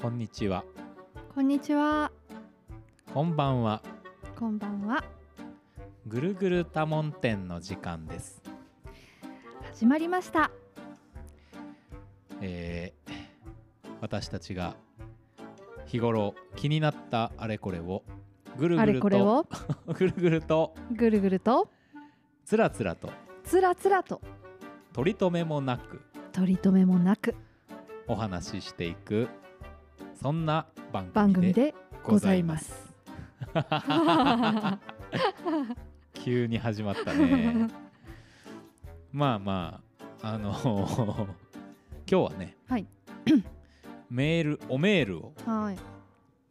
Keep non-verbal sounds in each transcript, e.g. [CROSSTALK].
こんにちは。こんにちは。こんばんは。こんばんは。ぐるぐる多聞店の時間です。始まりました。えー私たちが日頃気になったあれこれをぐるあぐるとれこれを？ぐるぐると [LAUGHS] ぐるぐると？つらつらとつらつらと？取り留めもなく取り留めもなくお話ししていくそんな番番組組ででございます。[LAUGHS] 急に始まったね。まあまああの [LAUGHS] 今日はねはい。[COUGHS] メールおメールをはい。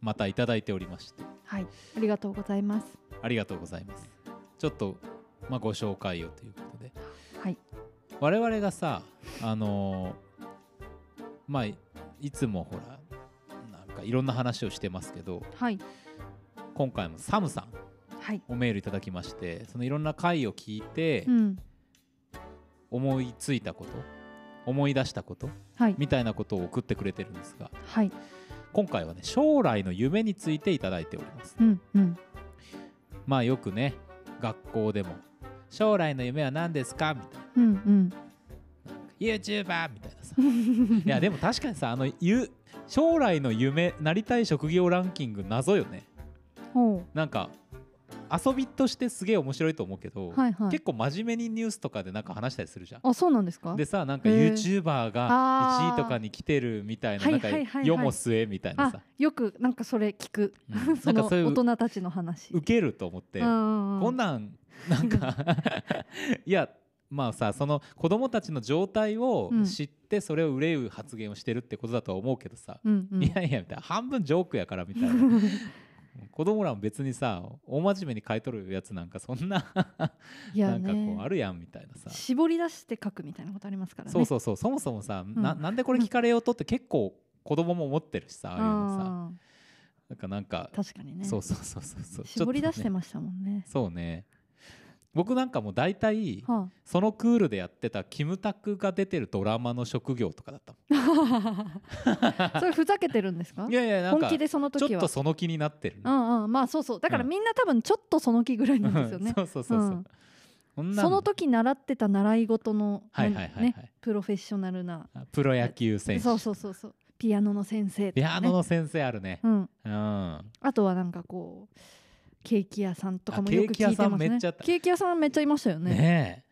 またいただいておりまして。はい。ありがとうございます。ありがとうございます。ちょっと、まあ、ご紹介をということで。はい。我々がさあのまあいいつもほらかいろんな話をしてますけどはい。今回もサムさんはい。おメールいただきましてそのいろんな回を聞いてうん。思いついたこと思い出したことはい。みたいなことを送ってくれてるんですがはい。今回はね将来の夢についていただいております。うんうん。まあよくね学校でも将来の夢は何ですか？みたいな。うんうん。YouTuber みたいなさ。いやでも確かにさあのゆ将来の夢なりたい職業ランキング謎よね。ほなんか遊びとしてすげえ面白いと思うけど、うはいはい。結構真面目にニュースとかでなんか話したりするじゃん。あそうなんですか？でさなんか YouTuber があー。1位とかに来てるみたいなはいなんか世も末みたいなあさ、よくなんかそれ聞く。うん。[LAUGHS] そのなんかそういう大人たちの話。受けると思って、こんなんなんか [LAUGHS] いやまあさその子供たちの状態をうん。知ってそれを憂う発言をしてるってことだとは思うけどさ、うんうん。いやいやみたいな半分ジョークやからみたいな。[LAUGHS] 子供らも別にさ大真面目に書いとるやつなんかそんな、なんかこねうあるやんみたいなさ、絞り出して書くみたいなことありますからね。そうそうそうそもそもさ、なうん。なんでこれ聞かれようとって結構子供も思ってるしさああいうのさ。あなんかなんかー確かにね。そうそうそうそうそう。絞り出してまましたもんね。そうね僕なんかもう大体はそのクールでやってたキムタクが出てるドラマの職業とかだったもあ、[LAUGHS] それふざけてるんですか？んいやいやなんか本気でその時は。ちょっとその気になってるねうんうんまあそうそう。だからうん。みんな多分ちょっとその気ぐらいなんですよね。そうそうそうそう、うん。その。時習ってた習い事の、はいはいはいはい。ねプロフェッショナルな。プロ野球選手。そうそうそうそう。ピアノの先生とピアノの先生あるね。うん。うん。あとはなんかこうケーキ屋さんとかもあよく聞いてますケーキ屋さんめねケーキ屋さんめっちゃいましたよね。ねえ。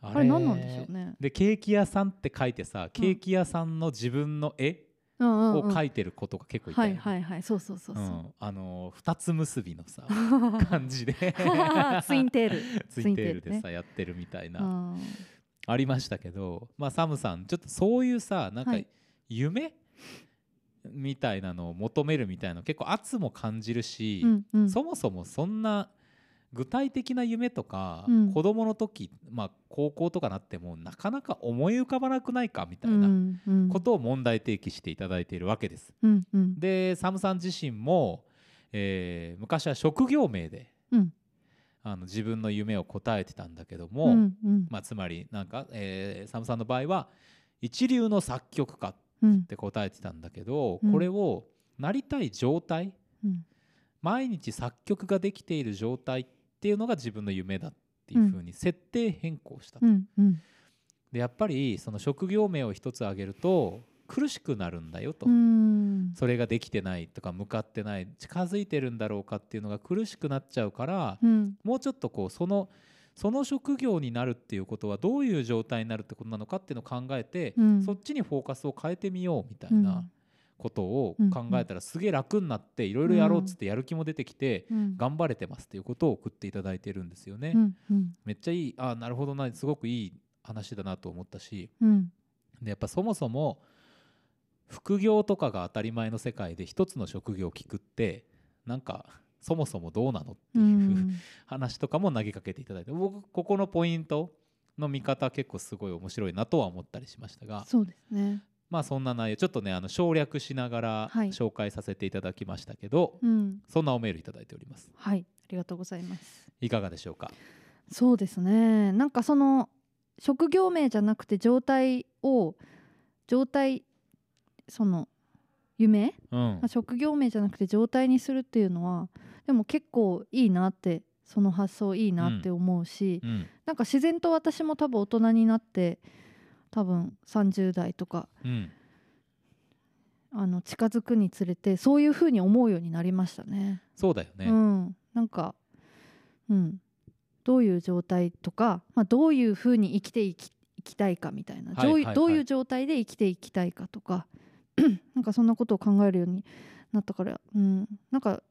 ああれ。何なんでしょうね。でケーキ屋さんって書いてさケーキ屋さんの自分の絵を描いてる子とか結構いたはいよね。はいはいそうそうそうそう、うん。あのー二つ結びのさ [LAUGHS] 感じで。[LAUGHS] ツインテール。ツインテールでね。さやってるみたいな。うん。ありましたけどまあサムさんちょっとそういうさなんかはい。夢みたいなのを求めるみたいなの結構圧も感じるし、うんうん。そもそもそんな具体的な夢とか、うん。子供の時、まあ、高校とかなってもなかなか思い浮かばなくないかみたういなことを問題提起していただいているわけです。うんうん。でサムさん自身も、えー昔は職業名でうん。あの自分の夢を答えてたんだけどうも、んうん。まあ、つまりなんか、えーサムさんの場合は一流の作曲家っうん。て答えてたんだけど、うん。これをなりたい状態うん。毎日作曲ができている状態っていうのが自分の夢だっていうふうに設定変更したと、でやっぱりその職業名を一つ挙げると苦しくなるんだよと、うん。それができてないとか向かってない近づいてるんだろうかっていうのが苦しくなっちゃうから、うん。もうちょっとこうそのその職業になるっていうことはどういう状態になるってことなのかっていうのを考えて、うん。そっちにフォーカスを変えてみようみたいなことを考えたらすげえ楽になっていろいろやろうっつってやる気も出てきてうん。頑張れてますっていうことを送っていただいてるんですよね。うん。うん。めっちゃいいあなるほどなすごくいい話だなと思ったしうん。でやっぱそもそも副業とかが当たり前の世界で一つの職業を聞くってなんかそもそもどうなのってういうん。[LAUGHS] 話とかも投げかけていただいて僕ここのポイントの見方結構すごい面白いなとは思ったりしましたがそうですね。まあそんな内容ちょっとねあの省略しながらはい。紹介させていただきましたけど、うん。そんなおメールいただいております。はい。ありがとうございます。いかがでしょうか？そうですね。なんかその職業名じゃなくて状態を状態その夢、うん。まあ職業名じゃなくて状態にするっていうのはでも結構いいなってその発想いいなって思うし、うん。なんか自然と私も多分大人になって多分30代とかうん。あの近づくにつれてそういう風に思うようになりましたね。そうだよね、うん、なんか、うん、どういう状態とか、まあ、どういう風に生きていきいきたいかみたいな、はいはいはい。どういうどういう状態で生きていきたいかとか [CLEARS THROAT] なんかそんなことを考えるようになったから、うん、なんか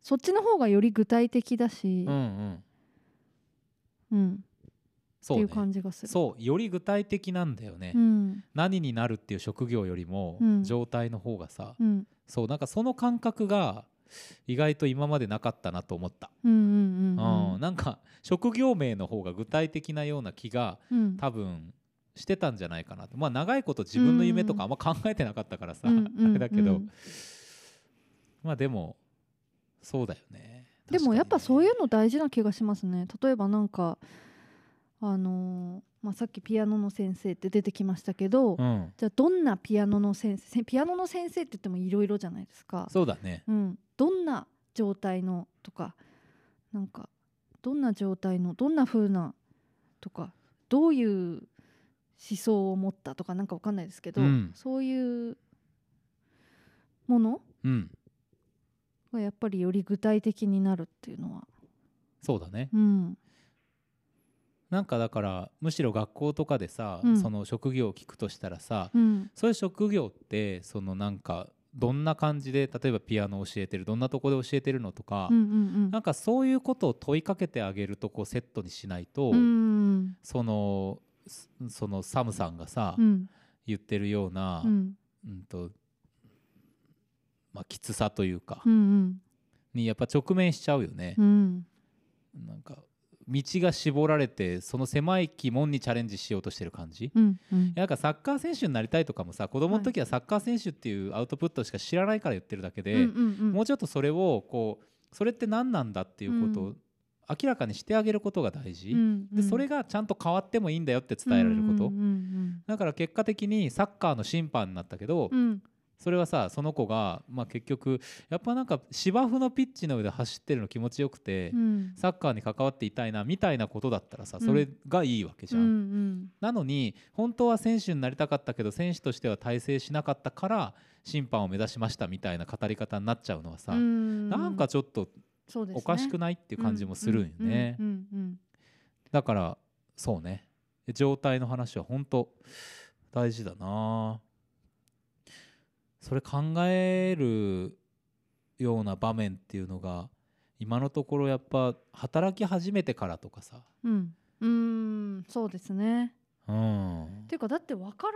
そっちの方がより具体的だしうん、うん。うん。っていう感じがする。そうより具体的なんだよね、うん。何になるっていう職業よりもうん。状態の方がさ、うん。そうなんかその感覚が意外と今までなかったなと思った、うんうんうん。うん。なんか職業名の方が具体的なような気がうん。多分してたんじゃないかなと。まあ長いこと自分の夢とかあんま考えてなかったからさ、あれだけど、うんまあでもそうだよね。でもやっぱそういうのの大事な気がしますね。例えばなんかあのーまあ、さっきピアノの先生って出てきましたけど、うん。じゃあどんなピアノの先生ピアノの先生って言ってもいろいろじゃないですか、そうだね。うん、どんな状態のとかなんかどんな状態のどんな風なとかどういう思想を持ったとかなんかわかんないですけど、うん。そういうものうん。がやっぱりより具体的になるっていうのは、そうだね。うん。なんかだからむしろ学校とかでさ、うん。その職業を聞くとしたらさ、うん。そういう職業ってそのなんかどんな感じで例えばピアノを教えてるどんなとこで教えてるのとか、うんうんなんかそういうことを問いかけてあげるとこうセットにしないと、うんうんそのすそのサムさんがさ、うん。言ってるような、ううんんとまあ、きつさというか、うんにやっぱ直面しちゃうよね。う。ん。なんか道が絞られてその狭い鬼門にチャレンジしようとしてる感じ？うんうん。なんかサッカー選手になりたいとかもさ子供の時はサッカー選手っていうアウトプットしか知らないから言ってるだけで、うんうんうん。もうちょっとそれをこうそれって何なんだっていうこと明らかにしてあげることが大事、うんでそれがちゃんと変わってもいいんだよって伝えられること、うんうんだから結果的にサッカーの審判になったけど、うん。うんそれはさその子が、まあ、結局やっぱなんか芝生のピッチの上で走ってるの気持ちよくて、うん。サッカーに関わっていたいなみたいなことだったらさうん。それがいいわけじゃん。うんうん。なのに本当は選手になりたかったけど選手としては大成しなかったから審判を目指しましたみたいな語り方になっちゃうのはさ、うん。なんかちょっとそうですね。おかしくないっていう感じもするんよね。だからそうね。状態の話は本当大事だな。それ考えるような場面っていうのが今のところやっぱ働き始めてからとかさ。うん。うん。うんそうですね。うん。っていうかだってわから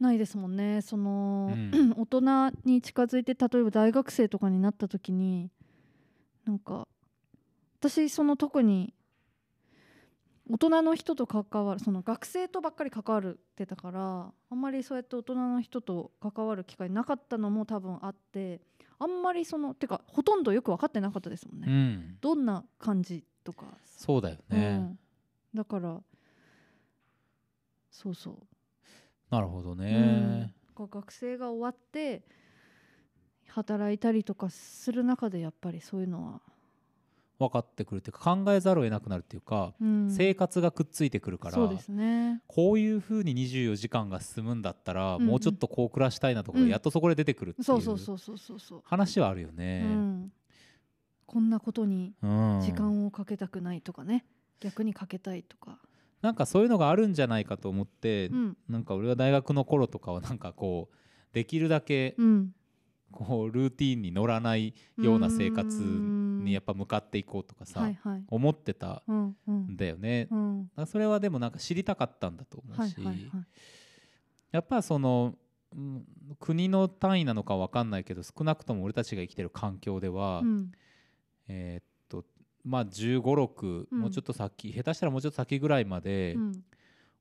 ないですもんね。その、うん。[CLEARS THROAT] 大人に近づいて例えば大学生とかになった時になんか私その特に大人の人と関わるその学生とばっかり関わるってたからあんまりそうやって大人の人と関わる機会なかったのも多分あってあんまりそのてかほとんどよく分かってなかったですもんね、うん。どんな感じとか。そうだよね、うん。だからそうそう。なるほどね、うん、学生が終わって働いたりとかする中でやっぱりそういうのは、分かってくるっていうか考えざるを得なくなるっていうか、うん。生活がくっついてくるからそうですね。こういうふうに24時間が進むんだったら、うんうん。もうちょっとこう暮らしたいなとかやっとそこで出てくるっていう。話はあるようね。ん、こんなことにうん。時間をかけたくないとかね、逆にかけたいとか、なんかそういうのがあるんじゃないかと思って、うん。なんか俺が大学の頃とかはなんかこうできるだけうん、こうルーティンに乗らないような生活にやっぱ向かっていこうとかさ、はいはい。思ってたうんうん。んだよね。だかうんらそれはでもなんか知りたかったんだと思はいうし、はいはいやっぱその、うん国の単位なのかわかんないけど少なくとも俺たちが生きてる環境では、うん。えーっとまあ1 5 6うん。もうちょっと先、下手したらもうちょっと先ぐらいまで、うん。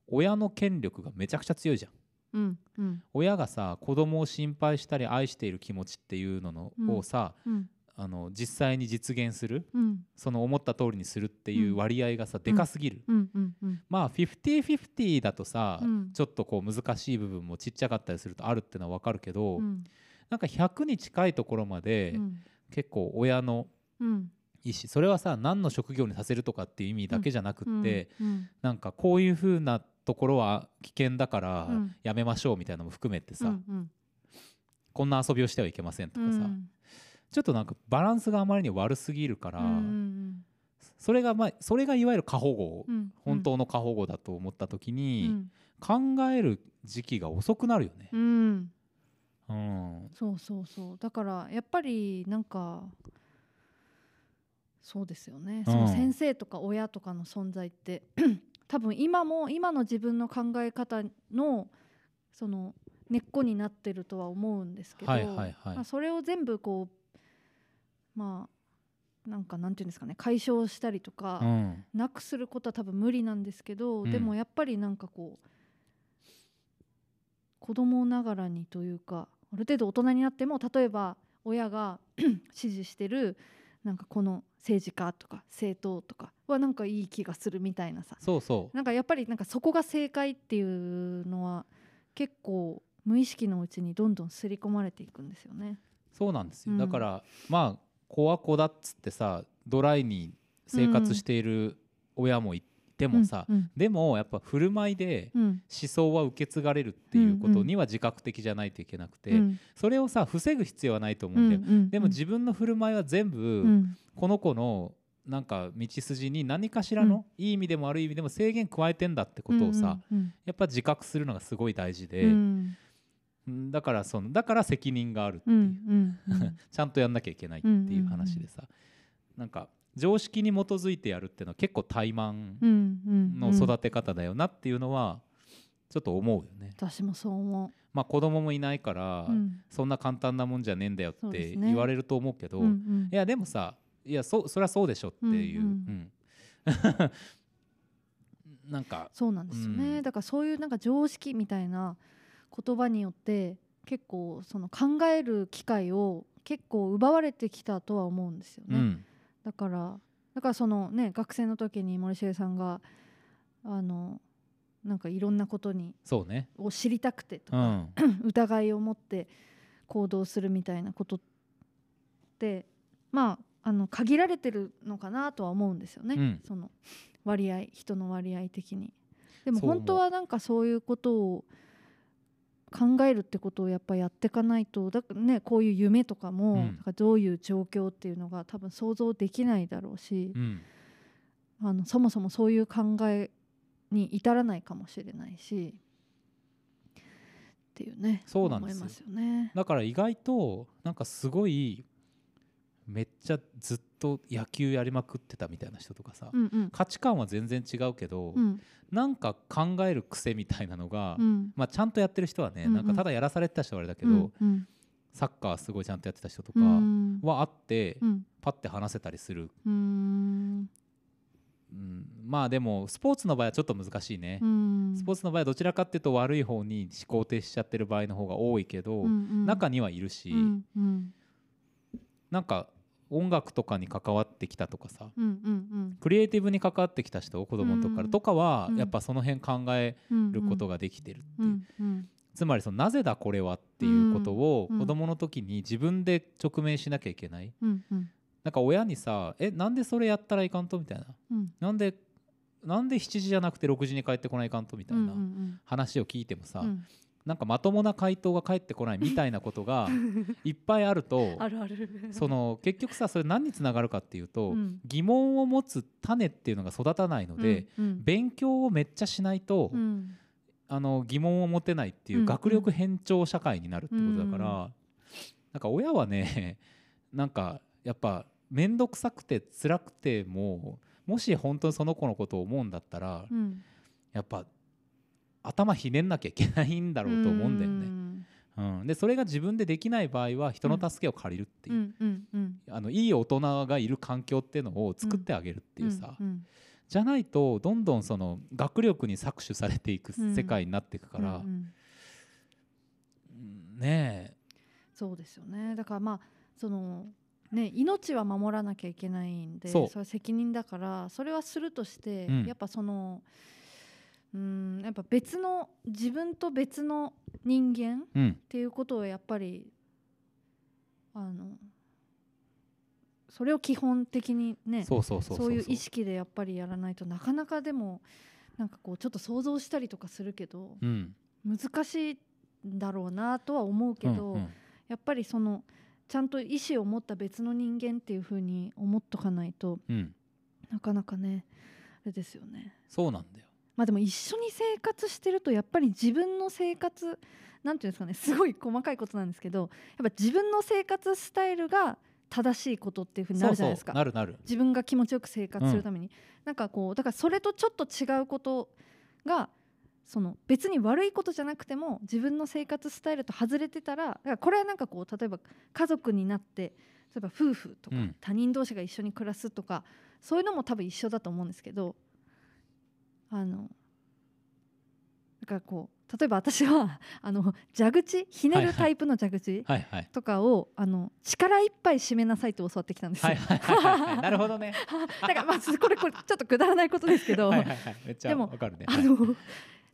親の権力がめちゃくちゃ強いじゃん。うんうん。親がさ子供を心配したり愛している気持ちっていうのの、うん。をさうん。あの実際に実現するうん。その思った通りにするっていう割合がさ、でかすぎる、うん。うん。うん。まあ50-50だとさ、うん。ちょっとこう難しい部分もちっちゃかったりするとあるってのは分かるけど、うん。なんか100に近いところまでうん。結構親のうん。意思それはさ何の職業にさせるとかっていう意味だけじゃなくって、うん。なんかこういう風なところは危険だからうん。やめましょうみたいなのも含めてさ、うんうん。こんな遊びをしてはいけませんとかさ、うん。ちょっとなんかバランスがあまりに悪すぎるから、うんうんそれがまあそれがいわゆる過保護、うん。本当の過保護だと思った時に、うん。考える時期が遅くなるよね。うん。うん、そうそうそう。だからやっぱりなんかそうですよね、うん。その先生とか親とかの存在って多分今も今の自分の考え方のその根っこになってるとは思うんですけど、はいはいはい。まあ、それを全部こうまあなんかなんていうんですかね解消したりとか、うん。なくすることは多分無理なんですけど、うん。でもやっぱりなんかこう子供ながらにというかある程度大人になっても例えば親が [CLEARS THROAT] 支持してるなんかこの政治家とか政党とかはなんかいい気がするみたいなさ。そうそう。なんかやっぱりなんかそこが正解っていうのは結構無意識のうちにどんどん刷り込まれていくんですよね。そうなんですよ、うん。だからまあ子は子だっつってさドライに生活している親もいてもさ、うんでもやっぱ振る舞いでうん。思想は受け継がれるっていうことには自覚的じゃないといけなくて、うん。それをさ防ぐ必要はないと思うんだよ、うんうん。でも自分の振る舞いは全部、うんこの子のなんか道筋に何かしらの、いい意味でも悪い意味でも制限加えてんだってことをさ、やっぱ自覚するのがすごい大事で、だからそのだから責任があるっていう、[LAUGHS] ちゃんとやんなきゃいけないっていう話でさ、なんか常識に基づいてやるっていうのは結構怠慢の育て方だよなっていうのはちょっと思うよね。私もそう思まあ子供もいないから、そんな簡単なもんじゃねえんだよって言われると思うけど、いやでもさいやそそりゃそうでしょっていう、うんうん。[LAUGHS] なんか。そうなんですよね、うん。だからそういうなんか常識みたいな言葉によって結構その考える機会を結構奪われてきたとは思うんですよね、うん。だからだからそのね学生の時に森重さんがあのなんかいろんなことにそうね。を知りたくてとか、うん。[CLEARS THROAT] 疑いを持って行動するみたいなことってまああの限られてるのかなとは思うんですよね、うん。その割合人の割合的に。でも本当はなんかそういうことを考えるってことをやっぱやっていかないとだからねこういう夢とかも、うん。だからどういう状況っていうのが多分想像できないだろうしう、ん。あのそもそもそういう考えに至らないかもしれないしっていうねそうなんですよ。思いますよね。だから意外となんかすごいめっちゃずっと野球やりまくってたみたいな人とかさ、うんうん。価値観は全然違うけど、うん。なんか考える癖みたいなのが、うん。まあ、ちゃんとやってる人はね、うんうん。なんかただやらされてた人はあれだけど、うんうん。サッカーすごいちゃんとやってた人とかうん。はあって、うん。パッて話せたりする、うん。うん、まあでもスポーツの場合はちょっと難しいね、うん。スポーツの場合はどちらかっていうと悪い方に思考停止しちゃってる場合の方が多いけど、中にはいるし、うんうん。なんか音楽とかに関わってきたとかさうんうんクリエイティブに関わってきた人子供の時かとかはうん。やっぱその辺考えうんることができてるっていう、うんうん。つまりそのなぜだこれはっていうことをうん子供の時に自分で直面しなきゃいけない。うんうん。なんか親にさ「えなんでそれやったらいかんと?」みたいな。うん。なんでなんで7時じゃなくて6時に帰ってこないかんとみたいうんうなん。話を聞いてもさ、うんなんかまともな回答が返ってこないみたいなことが [LAUGHS] いっぱいあるとあるある。その結局さそれ何につながるかっていうと、うん。疑問を持つ種っていうのが育たないので、うんうん。勉強をめっちゃしないと、うん。あの疑問を持てないっていううん学力偏重社会になるってことだから、うん。なんか親はね [LAUGHS] なんかやっぱ面倒くさくて辛くてももし本当にその子のことを思うんだったら、うん。やっぱ頭ひねんなきゃいけないんだろうと思うんだよね。うん、でそれが自分でできない場合は人の助けを借りるっていうう、んうんうん。あのいい大人がいる環境っていうのを作ってあげるっていうさ、うんじゃないとどんどんその学力に搾取されていくうん世界になっていくから、うんうんうん。ねえ。そうですよね。だからまあそのね命は守らなきゃいけないんでそう。れは責任だからそれはするとして、うん。やっぱそのうん。やっぱ別の自分と別の人間っうん。ていうことをやっぱりあのそれを基本的にねそういう意識でやっぱりやらないとなかなかでもなんかこうちょっと想像したりとかするけどうん。難しいんだろうなとは思うけど、うんうんやっぱりそのちゃんと意思を持った別の人間っていう風に思っとかないとうん。なかなかねあれですよね。そうなんだよまあでも一緒に生活してるとやっぱり自分の生活なんていうんですかね [LAUGHS] すごい細かいことなんですけどやっぱ自分の生活スタイルが正しいことっていう風になるじゃないですか。なるなる。自分が気持ちよく生活するために、なんかこうだからそれとちょっと違うことがその別に悪いことじゃなくても自分の生活スタイルと外れてたらだからこれはなんかこう例えば家族になって例えば夫婦とかうん。他人同士が一緒に暮らすとか、そういうのも多分一緒だと思うんですけどあのだからこう例えば私は [LAUGHS] あの蛇口ひねるタイプの蛇口とかを、あの力いっぱい締めなさいと教わってきたんですよ。[LAUGHS] なるほどね。[LAUGHS] だからまあこれこれちょっとくだらないことですけど、はいはいはい。めっちゃでもわかるね。あの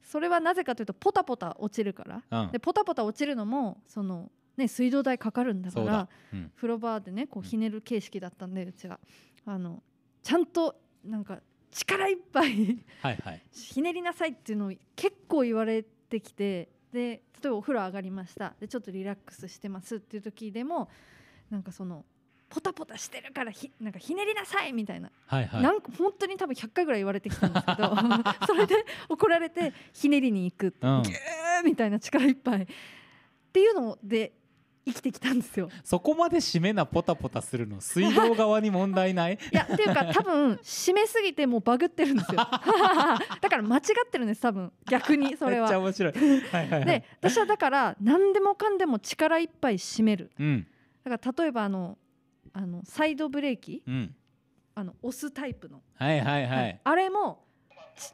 それはなぜかというとポタポタ落ちるから。はいうん。でポタポタ落ちるのもその、ね、水道代かかるんだからそうん。風呂場でねこううん。ひねる形式だったんでうちはあのちゃんとなんか力いっぱいはいはい。ひねりなさいっていうのを結構言われてきてで例えばお風呂上がりました。でちょっとリラックスしてますっていう時でもなんかそのポタポタしてるからひなんかひねりなさいみたいな。はいはい。なんか本当に多分100回ぐらい言われてきたんですけど [LAUGHS] それで怒られてひねりに行く、うん。ギューみたいな力いっぱい。っていうので生きてきたんですよ。そこまで締めなポタポタするの水道側に問題ない？[LAUGHS] いやっていうか多分締めすぎてもうバグってるんですよ。[LAUGHS] だから間違ってるんです多分。逆にそれめっちゃは。面白い。はいはいはい。で私はだから何でもかんでも力いっぱい締める。うん。だから例えばあのあのサイドブレーキ？うん。あの押すタイプの。はいはいははいい。あれもち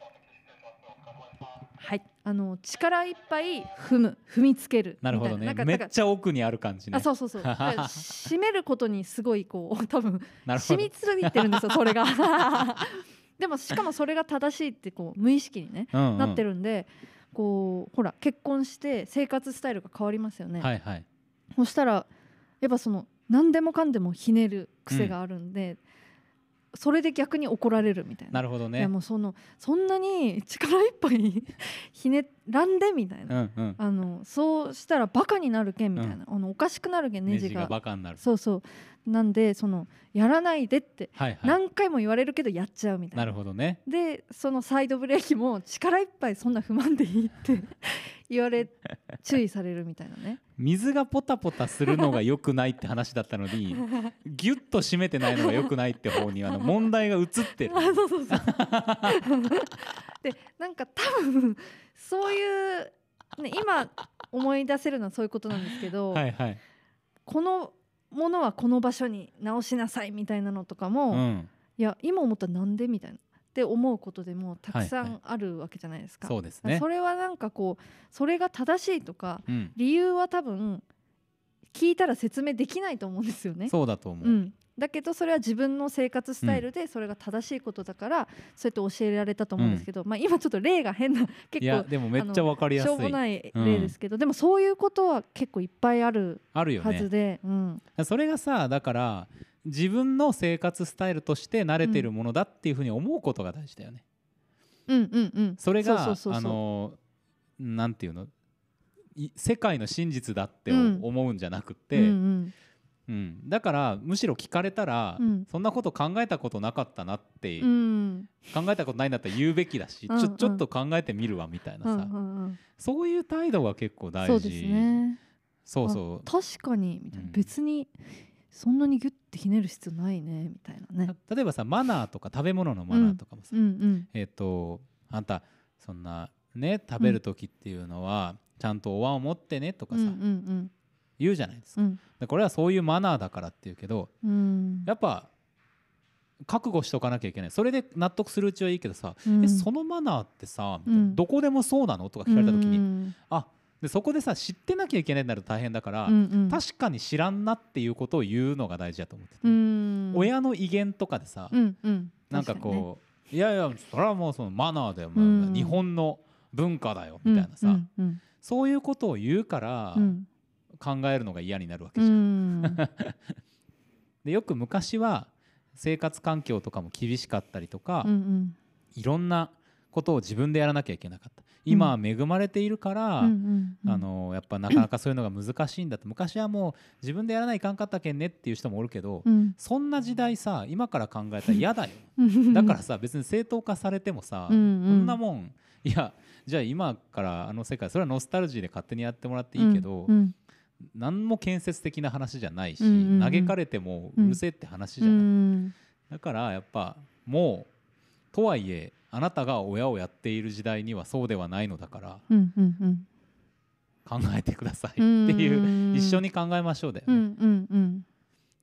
はい。あの力いっぱい踏む踏みつけるな。るほどね。めっちゃ奥にある感じね。らあそうそうそう。締めることにすごいこう [LAUGHS] 多分染みついてるんですよ [LAUGHS] それが。[LAUGHS] でもしかもそれが正しいってこう無意識にね、うんうん。なってるんでこうほら結婚して生活スタイルが変わりますよね、はいはい。そしたらやっぱその何でもかんでもひねる癖があるんで、それで逆に怒られるみたいな。なるほどね。もうそのそんなに力いっぱい [LAUGHS] ひねらんでみたいな、うんうん。あのそうしたらバカになるけんみたいな、あのおかしくなるけんネネジジががバカになる。そうそう。なんでそのやらないでってはいはい。何回も言われるけどやっちゃうみたいな。なるほどね。でそのサイドブレーキも力いっぱいそんな不満でいいって [LAUGHS] 言われ注意されるみたいなね。水がポタポタするのが良くないって話だったのにギュッと締めてないのが良くないって方にあの [LAUGHS] 問題が移ってる。あそうそうそう。[LAUGHS] でなんか多分そういう、ね、今思い出せるのはそういうことなんですけど、[LAUGHS] はいはい。このものはこの場所に直しなさいみたいなのとかも、いうん。や今思ったらなんでみたいなって思うことでもたくさはいはんあるわけじゃないですか。そうですね。それはなんかこうそれが正しいとかうん。理由は多分聞いたら説明できないと思うんですよね。そうだと思う、うんだけどそれは自分の生活スタイルでそれが正しいことだから、そうやって教えられたと思うんですけど、まあ、今ちょっと例が変な結 [LAUGHS] いや構でもめっちゃわかりやすしょうもいない例ですけど、でもそういうことは結構いっぱいあるあるよはずねで、うん、それがさだから自分の生活スタイルとして慣れてるものだっていうふうに思うことが大事だよね。うんうんうん。それがそうそうそうそう。あのなんていうの？い世界の真実だってうん。思うんじゃなくうて、んうんうん、だからむしろ聞かれたら、うん。そんなこと考えたことなかったなって、うん。考えたことないんだったら言うべきだし、うんちょちょっと考えてみるわみたいなさ、うんうんうん。そういう態度が結構大事。そうですね。そうそう。あ確かにみたいな、うん。別にそんなにギュッてひねる必要ないねみたいなね。た例えばさマナーとか食べ物のマナーとかもさ、うんうん。えっ、とあんたそんなね食べる時っていうのは、ちゃんとお椀を持ってねとかさ、うんうん言うじゃないですか、うん。でこれはそういうマナーだからっていうけどうん。やっぱ覚悟しとかなきゃいけない。それで納得するうちはいいけどさ、うん。えそのマナーってさ、うん。どこでもそうなのとか聞かれた時に、うんあでそこでさ知ってなきゃいけないなると大変だから、うんうん。確かに知らんなっていうことを言うのが大事だと思ってて、うん。親の威厳とかでさ、うんうん。なんかこう、いやいやそれはもうそのマナーだよ、うん。日本の文化だよみたいなさ、そういうことを言うから、うん考えるのが嫌になるわけうじゃん。ん。[LAUGHS] でよく昔は生活環境とかも厳しかったりとか、うんうん。いろんなことを自分でやらなきゃいけなかった。今は恵まれているから、うんうんうん。あのやっぱなかなかそういうのが難しいんだって昔はもう自分でやらないかんかったけんねっていう人もおるけど、うん。そんな時代さ今から考えたら嫌だよ。うん。[LAUGHS] だからさ別に正当化されてもさ、うんうん。こんなもん。いやじゃあ今からあの世界それはノスタルジーで勝手にやってもらっていいけど、うん何も建設的な話じゃないし、うんうんうん。嘆かれてもうるせえって話じうゃない、ん。だからやっぱもうとはいえあなたが親をやっている時代にはそうではないのだからうんうんうん。考えてくださいっていううん。一緒に考えましょうだよね、うんうんうん。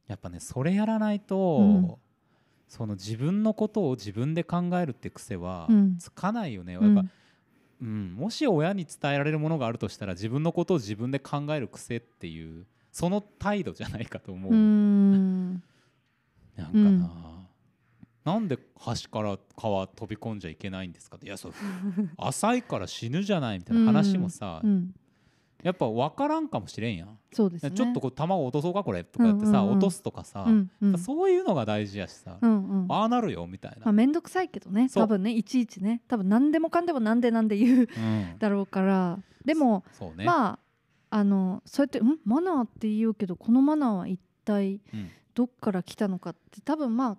やっぱねそれやらないと、うん。その自分のことを自分で考えるって癖はうん。つかないよね、うん。やっぱ、うん、もし親に伝えられるものがあるとしたら自分のことを自分で考える癖っていうその態度じゃないかと思う、うん。なんかな、なんで橋から川飛び込んじゃいけないんですかって。いやそう [LAUGHS] 浅いから死ぬじゃないみたいな話もさ、うんやっぱ分からんかもしれんやん、そうですね。ちょっとこう卵落とそうかこれとかやってさ、うんうんうん。落とすとかさ、うんうん。そういうのが大事やしさ、うんうん。ああなるよみたいな、まあ面倒くさいけどね。多分ねいちいちね。多分何でもかんでもなんでなんで言ううん、だろうから。でもそうね、まああのそうやってん？マナーって言うけどこのマナーは一体うん、どっから来たのかって多分まあ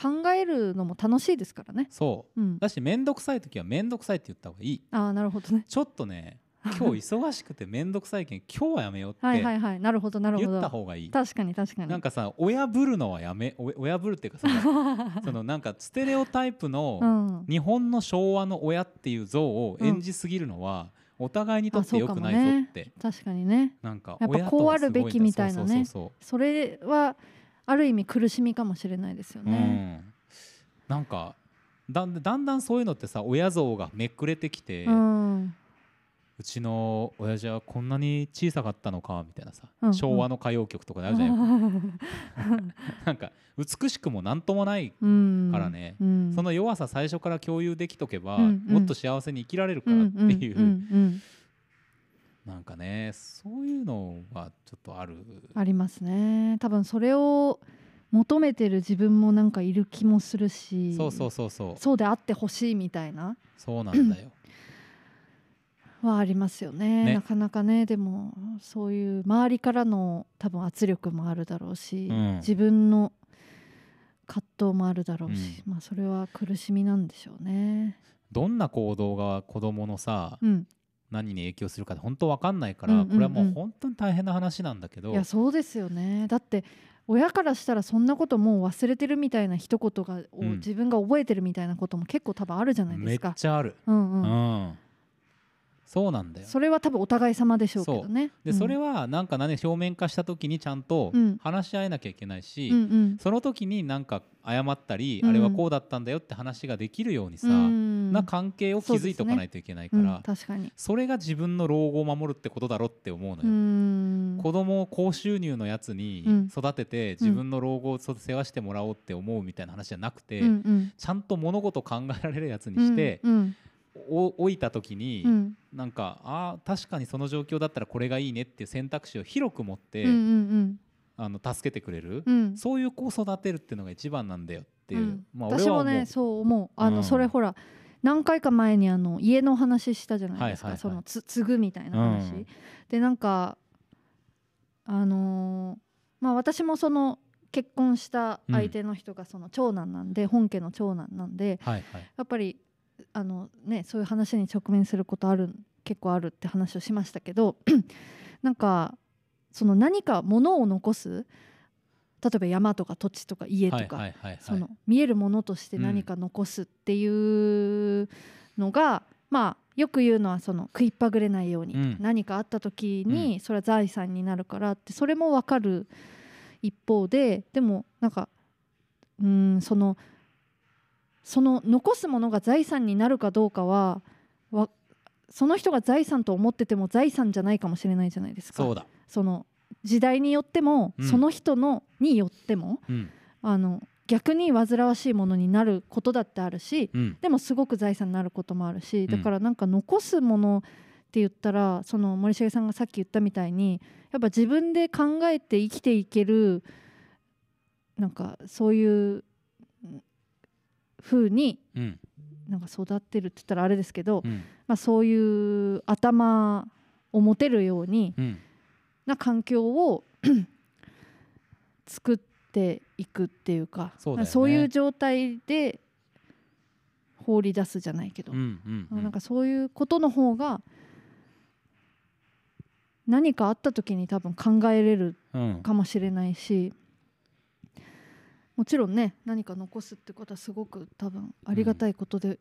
考えるのも楽しいですからね。そう。うん、だし面倒くさい時は面倒くさいって言った方がいい。ああなるほどね。ちょっとね [LAUGHS] 今日忙しくて面倒くさいけん今日はやめようってはいはいはい。なるほどなるほ言ったど。方がいい。確かに確かに。なんかさ親ぶるのはやめお親ぶるっていうかその [LAUGHS] そのなんかステレオタイプうのん、日本の昭和の親っていう像を演じすぎるのはお互いにとって良くないぞって、確かにね。なんかやっぱこうあるべきみたいなね。それはある意味苦しみかもしれないですよね。うん、なんかだんだんだんそういうのってさ親像がめくれてきて、う、うんちの親父はこんなに小さかったのかみたいなさ、うんうん。昭和の歌謡曲とかであるじゃん、[LAUGHS] なんか美しくもなんともないうんからね。うん、その弱さ最初から共有できとけば、うんうん。もっと幸せに生きられるからっていう、んんうん。なんかねそういうのはちょっとある。ありますね。多分それを求めてる自分もなんかいる気もするし。そうそうそうそう。そうであってほしいみたいな。そうなんだよはありますよね。ね。なかなかねでもそういう周りからの多分圧力もあるだろうし、うん。自分の葛藤もあるだろうし、うまあそれは苦しみなんでしょうね。どんな行動が子供のさうん、何に影響するかって本当わかんないから、うんうんうん。これはもう本当に大変な話なんだけど。いやそうですよね。だって親からしたらそんなこともう忘れてるみたいな一言が、をうん。自分が覚えてるみたいなことも結構多分あるじゃないでめっすか。ちゃある、うんううんんそうなんだよ。それは多分お互い様でしょうけどね。でそれはなんかね表面化した時にちゃんとうん。話し合えなきゃいけないし、うんうん。その時になんか謝ったり、うんあれはこうだったんだよって話ができるようにさ、うん。な関係を築いておかないといけないからうん、確かに。それが自分の老後を守るってことだろって思うのうよ。ん。子供を高収入のやつにうん。育てて自分の老後をそ世話してもらおうって思うみたいな話じゃなくて、うんうん。ちゃんと物事を考えられるやつにして、うんお置いた時に、うん。なんかあー確かにその状況だったらこれがいいねっていう選択肢を広く持って、うんうんあの助けてくれる、うん。うんそういう子を育てるっていうのが一番なんだよっていう、うん。まあ私もねそう思う。あの、うん。それほら何回か前にあの家の話したじゃないですか、はいはいはい。そのつ継ぐみたいな話、うん。でなんかあのーまあ私もその結婚した相手の人がその長男なんで、本家の長男なんではいはい。やっぱりあのねそういう話に直面することある結構あるって話をしましたけど [CLEARS THROAT] なんかその何か物を残す例えば山とか土地とか家とか、見えるものとして何か残すっていうのが、まあよく言うのはその食いっぱぐれないように、うん。何かあった時にそれは財産になるからってそれも分かる一方ででもなんかうーんそのその残すものが財産になるかどうかはわその人が財産と思ってても財産じゃないかもしれないじゃないですか。そうだ、その時代によっても、うん。その人のによってもうん。あの逆に煩わしいものになることだってあるしうん、でもすごく財産になることもあるしうん。だからなんか残すものっって言ったらその森重さんがさっき言ったみたいにやっぱ自分で考えて生きていけるなんかそういう風にうん。なんか育ってるって言ったらあれですけど、うん。まあ、そういう頭を持てるようにうん。な環境を [CLEARS THROAT] 作っていくっていうかそうだよね。いう状態で放り出すじゃないけど、うんうんうん。なんかそういうことの方が何かあった時に多分考えれるうん。かもしれないしもちろんね何か残すってことはすごく多分ありがたいことで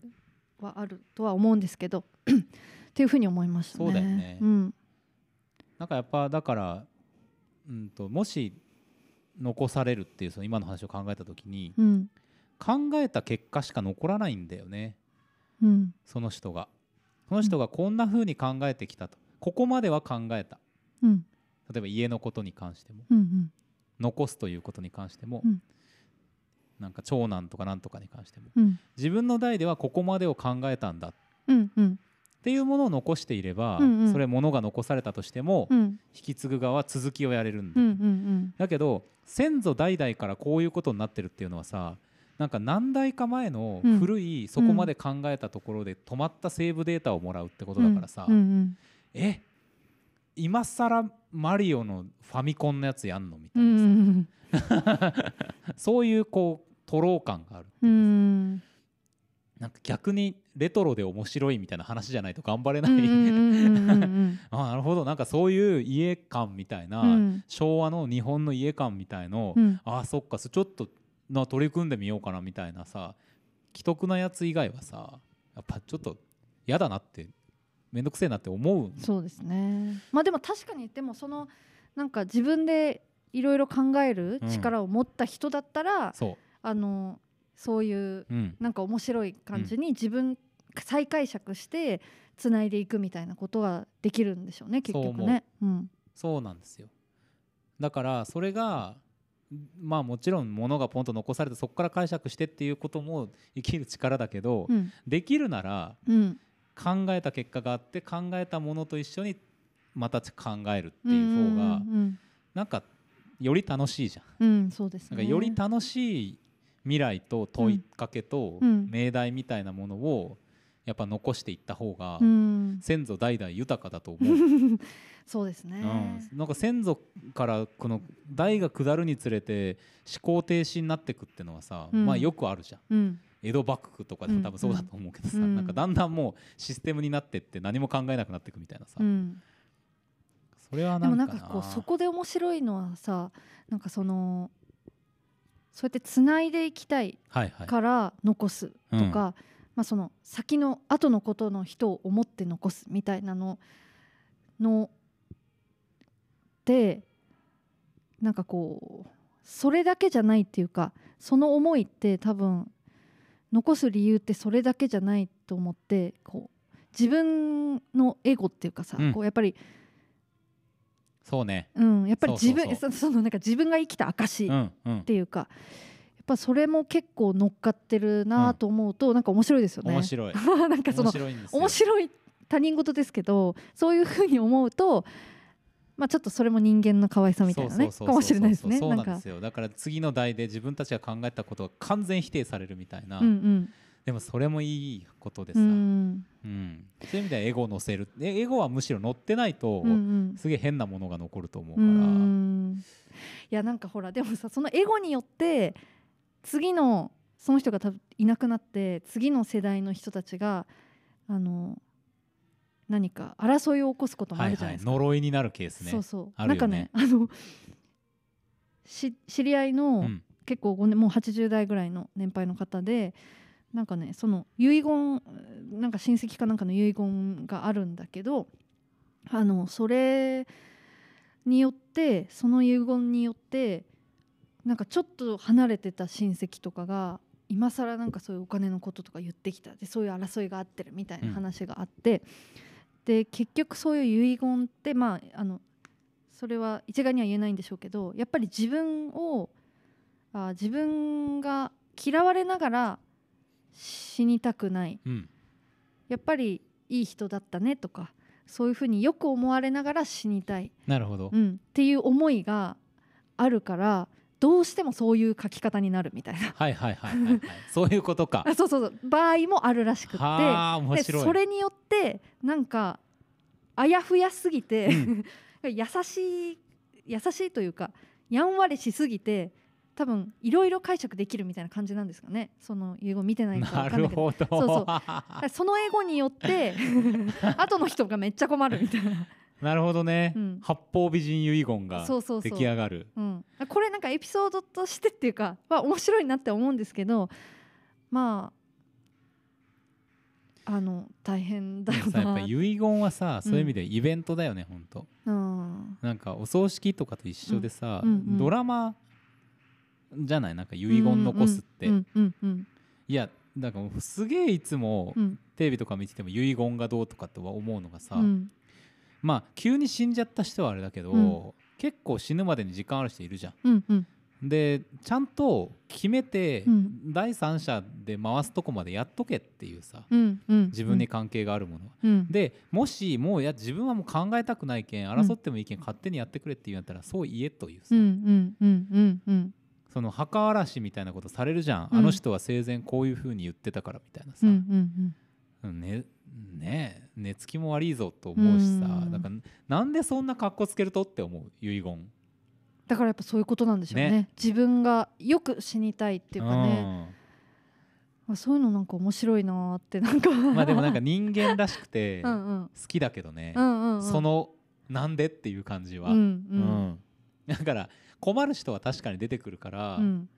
はあるとは思うんですけど、[CLEARS THROAT] っていうふうに思いましたね。そうだよね。うん。なんかやっぱだから、うん、ともし残されるっていうその今の話を考えた時にうん。考えた結果しか残らないんだよね。うん。その人が。その人がこんな風に考えてきたと。ここまでは考えた。うん。例えば家のことに関しても。うんうん。残すということに関しても、うんなんか長男とかなんとかに関しても。うん。自分の代ではここまでを考えたんだ。っうんうん。ていうものを残していれば、うんうん。それものが残されたとしても、うん。引き継ぐ側は続きをやれるんだ、うんうんだけど先祖代々からこういうことになってるっていうのはさなんか何代か前のうん。古いそこまで考えたところで止まったセーブデータをもらうってことだからさ、うんうんえ今更マリオのファミコンのやつやんのみたういなさ、ん。[LAUGHS] そういうこうとろう感があるうんなんか逆にレトロで面白いみたいな話じゃないと頑張れない、あなるほどなんかそういう家感みたいな、うん昭和の日本の家感みたいの、うんあそっかちょっとな取り組んでみようかなみたいなさ既得なやつ以外はさやっぱちょっと嫌だなって面倒くせえなって思うそうですねまあでも確かにでもそのなんか自分でいろいろ考える力を持った人だったら、そうあのそういうう、うん、なんか面白い感じに自分再解釈してつないでいくみたいなことができるんでしょうね結局ね。うん。そうなんですよ。だからそれがまあもちろん物がポンと残されてそこから解釈してっていうことも生きる力だけど、うん。できるならうん。考えた結果があって考えたものと一緒にまた考えるっていう方がうんなんかより楽しいじゃん。うん。うんそうですね。なんかより楽しい未来と問いかけとうん。命題みたいなものをやっぱ残していった方がうん。先祖代々豊かだと思う。[LAUGHS] そうですね。うん、なんか先祖からこの代が下るにつれて思考停止になってくってのはさ、うん。まあよくあるじゃん。うん。江戸幕府とかでも多分そうだと思うけどさ、うん。なんかだんだんもうシステムになってって何も考えなくなってくみたいなさ、うん。それはでなんかな。もなんかこうそこで面白いのはさなんかそのそうやってつないでいきたいはいはい。から残すとか、うん。まあ、その先の後のことの人を思って残すみたいなののでなんかこうそれだけじゃないっていうかその思いって多分残す理由ってそれだけじゃないと思ってこう自分のエゴっていうかさ、うん。こうやっぱり、そうね。うん、やっぱり自分 [LAUGHS] そのなんか自分が生きた証っていうか、やっぱそれも結構乗っかってるなと思うと、なんか面白いですよね。面白い。[LAUGHS] なんかそ面の面白い他人事ですけどそういうふうに思うと、まあ、ちょっとそれも人間の可愛さみたいなねかもしれないですね。そうなんですよ。だから次の代で自分たちが考えたことが完全否定されるみたいな、うんうんでもそれもいいことでうさ、ん。うん。そういう意味ではエゴを乗せる。えエゴはむしろ乗ってないと、うんうん。すげえ変なものが残ると思ううから、ん。いやなんかほらでもさそのエゴによって次のその人が多分いなくなって次の世代の人たちがあの何か争いを起こすこともあはいはいるじゃないですか。呪いになるケースね。そうそう。あるよね。なんかねあのし知り合いの、うん。結構もう80代ぐらいの年配の方でなんかねその遺言なんか親戚かなんかの遺言があるんだけどあのそれによってその遺言によってなんかちょっと離れてた親戚とかが今更なんかそういうお金のこととか言ってきた。でそういう争いがあってるみたいな話があって、で結局そういう遺言ってまああのそれは一概には言えないんでしょうけどやっぱり自分をあ自分が嫌われながら死にたくない。うん。やっぱりいい人だったねとかそういうふうによく思われながら死にたい、なるほど。う。ん、っていう思いがあるからどうしてもそういう書き方になるみたいな。はいはいはいはい、はい、[LAUGHS] そういうことか。あそうそうそう。場合もあるらしくって。で白い。それによってなんかあやふやすぎて、[LAUGHS] 優しい優しいというかやんわりしすぎて多分いろいろ解釈できるみたいな感じなんですかね。その英語見てないからな分かんないけど。るほど。そうそう。その英語によって [LAUGHS] 後の人がめっちゃ困るみたいな、なるほどね、うん。八方美人遺言が出来上がる。うん、これなんかエピソードとしてっていうかは面白いなって思うんですけどまああの大変だよな。さやっぱ遺言はさ、そういう意味でイベントだよね本当。うん。なんかお葬式とかと一緒でさ、うんうんうん。ドラマじゃないなんか遺言残すって、いやだからすげえいつもうんテレビとか見てても遺言がどうとかっては思うのがさ、うん。まあ急に死んじゃった人はあれだけど、うん。結構死ぬまでに時間ある人いるじゃん。うんうん。でちゃんと決めて、うん。第三者で回すとこまでやっとけっていうさうんうん自分に関係があるものは。うん。でもしもういや自分はもう考えたくないけん争ってもいいけん勝手にやってくれって言うんだったらそう言えというさ、うんうんうんうんうんその墓荒らしみたいなことされるじゃん、うん。あの人は生前こういうふうに言ってたからみたいなさ、うんうんうん。ねねえ寝つきも悪いぞと思うしさ、うん。だからなんでそんな格好つけるとって思う？遺言。だからやっぱそういうことなんでしょうね。ね。自分がよく死にたいっていうかね、あそういうのなんか面白いなーってなんか。う [LAUGHS] んまあでもなんか人間らしくて [LAUGHS] うんうん。好きだけどね、うんうんうん。そのなんでっていう感じは、うんううんん。だから困る人は確かに出てくるから、うん。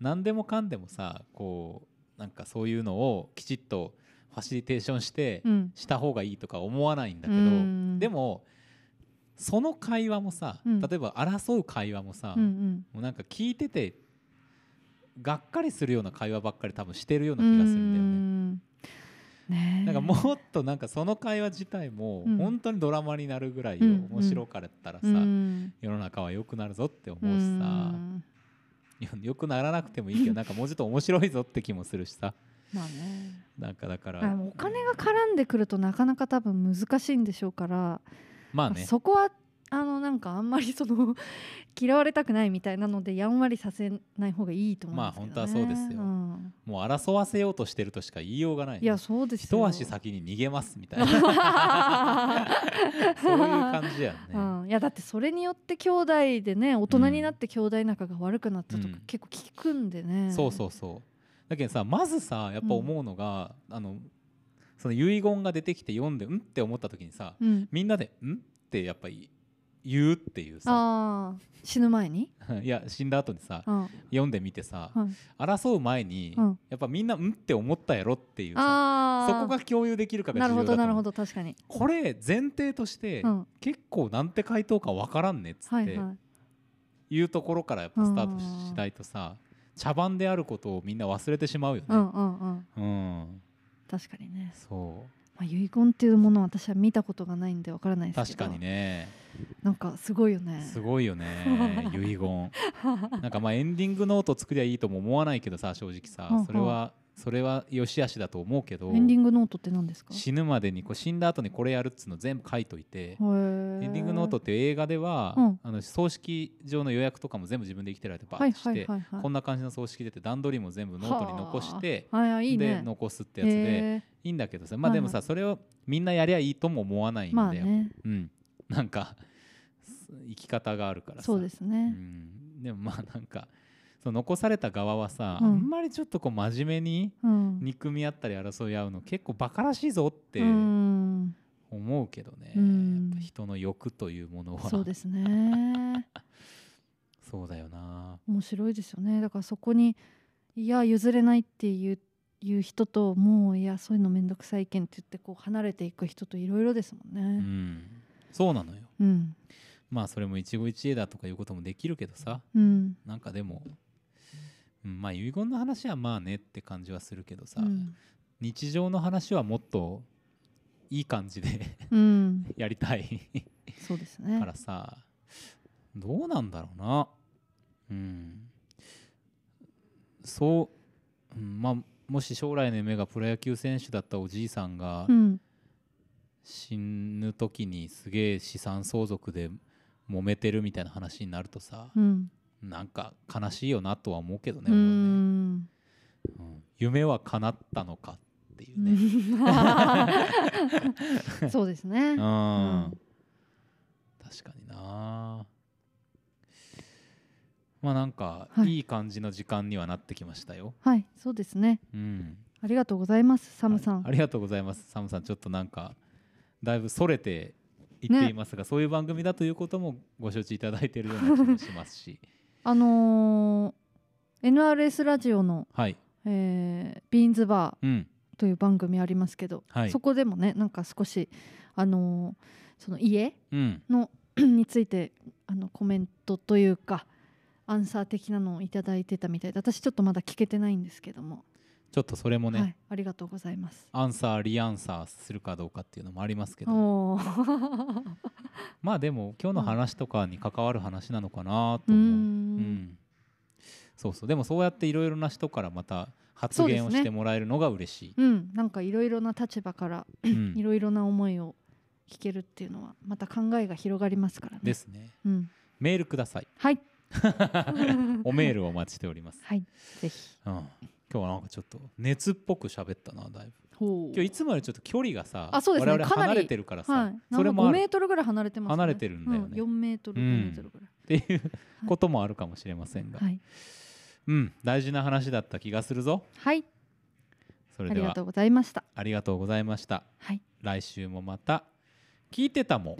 何でもかんでもさこうなんかそういうのをきちっとファシリテーションしてうん。した方がいいとか思わないんだけど、うん。でもその会話もさ、うん。例えば争う会話もさ、うんうん。もうなんか聞いててがっかりするような会話ばっかり多分してるような気がするんだよね。かもっとなんかその会話自体もうん。本当にドラマになるぐらいうん。面白かったらさ、うん。世の中は良くなるぞって思ううしさ、ん。いや良くならなくてもいいけどなんかもうちょっと面白いぞって気もするしさ。まあね。なんかだからお金が絡んでくるとなかなか多分難しいんでしょうから、まあね。そこはあのなんかあんまりその [LAUGHS] 嫌われたくないみたいなのでやんわりさせない方がいいと思うんですけど、ね、まあ本当はそうですよ。ん。もう争わせようとしてるとしか言いようがない、いやそうですよ。一足先に逃げますみたいな。[LAUGHS] そういう感じやんね、うん、いやだってそれによって兄弟でね大人になって兄弟仲が悪くなったとかうん。結構聞くんでね、そうそうそう。だけどさまずさやっぱ思うのが、あのその遺言が出てきて読んでうんって思った時にさうん、みんなでんってやっぱり言うっていうさ。死ぬ前に、[LAUGHS] いや死んだ後にさうん。読んでみてさ、うん。争う前に、うん。やっぱみんなうんって思ったやろっていうさそこが共有できるかがなるほどなるほど確かに、これ前提として、うん、結構なんて回答かわからんねっつってはいはい。いうところからやっぱスタートしないとさ茶番であることをみんな忘れてしまうよね。うんうんうん。うん、確かにね、そまあ、遺言っていうものは私は見たことがないんでわからないうですけど。確かにね。なんかすごいよね。すごいよね。[LAUGHS] 遺言。なんかまあエンディングノート作りゃいいとも思わないけどさ正直さ。それはそれは良し悪しだと思うけどエンディングノートって何ですか？死ぬまでにこう死んだ後にこれやるっつうの全部書いといてエンディングノートって映画では、うん。あの葬式上の予約とかも全部自分で生きてられてバッとして、こんな感じの葬式でって段取りも全部ノートに残してでね。残すってやつでへいいんだけどさまあでもさ、はいそれをみんなやりゃいいとも思わないんだよ、ーまあね。うん、なんかす生き方があるからさ。そうですうね、ん、でもまあなんかその残された側はさ、うん。あんまりちょっとこう真面目にうん。憎み合ったり争い合うの結構バカらしいぞってうん思うけどね、うん。やっぱ人の欲というものは。そうですね。[LAUGHS] そうだよな。面白いですよね。だからそこにいや譲れないっていういう人ともういやそういうのめんどくさい意見って言ってこう離れていく人といろいろですもんうねん。そうなのよ。うん。まあそれも一期一会だとかいうこともできるけどさ。うん。なんかでも、うん、まあ遺言の話はまあねって感じはするけどさ、うん。日常の話はもっといい感じでうん。[LAUGHS] やりたいそうですね。からさどうなんだろうな。うん。そう、うん。まあもし将来の夢がプロ野球選手だったおじいさんがうん。死ぬ時にすげえ資産相続で揉めてるみたいな話になるとさ、うんなんか悲しいよなとは思うけどねね、ん。うん。夢は叶ったのかっていうね、[LAUGHS] そうですね。うん。ん。確かにな。まあなんかはい。いい感じの時間にはなってきましたよ、はいそうですね。うん。ありがとうございますサムさん。あありがとうございますサムさん。ちょっとなんかだいぶそれていっていますが、そういう番組だということもご承知いただいているような気もしますしあのー NRS ラジオの、はい。えービーンズバーうん。という番組ありますけど、はい。そこでもねなんか少しあのーその家うん。の [CLEARS THROAT] についてあのコメントというかアンサー的なのをいただいてたみたいで私ちょっとまだ聞けてないんですけども、ちょっとそれもね、はい、ありがとうございます。アンサーリアンサーするかどうかっていうのもありますけど [LAUGHS] まあでも今日の話とかに関わる話なのかなと思う、うん。ん。そうそう。でもそうやっていろいろな人からまた発言をしてもらえるのが嬉しい、うん、なんかいろいろな立場からうん。いろいろな思いを聞けるっていうのはまた考えが広がりますからね。ですね。うん、メールください。はい。[LAUGHS] おメールをお待ちしております、はい。ぜひ。うん、今日はなんかちょっと熱っぽく喋ったなだいぶ。ほ今日いつもよりちょっと距離がさあそうですね我々離れてるからさ、はい。それもあ5るメートルぐらい離れてます、ね。離れてるんだよねうん、4メートル、うん5メートルぐらい。っていうこともあるかもしれませんが、はい。うん大事な話だった気がするぞはい。それではありがとうございました。ありがとうございましたはい。来週もまた聞いてたもん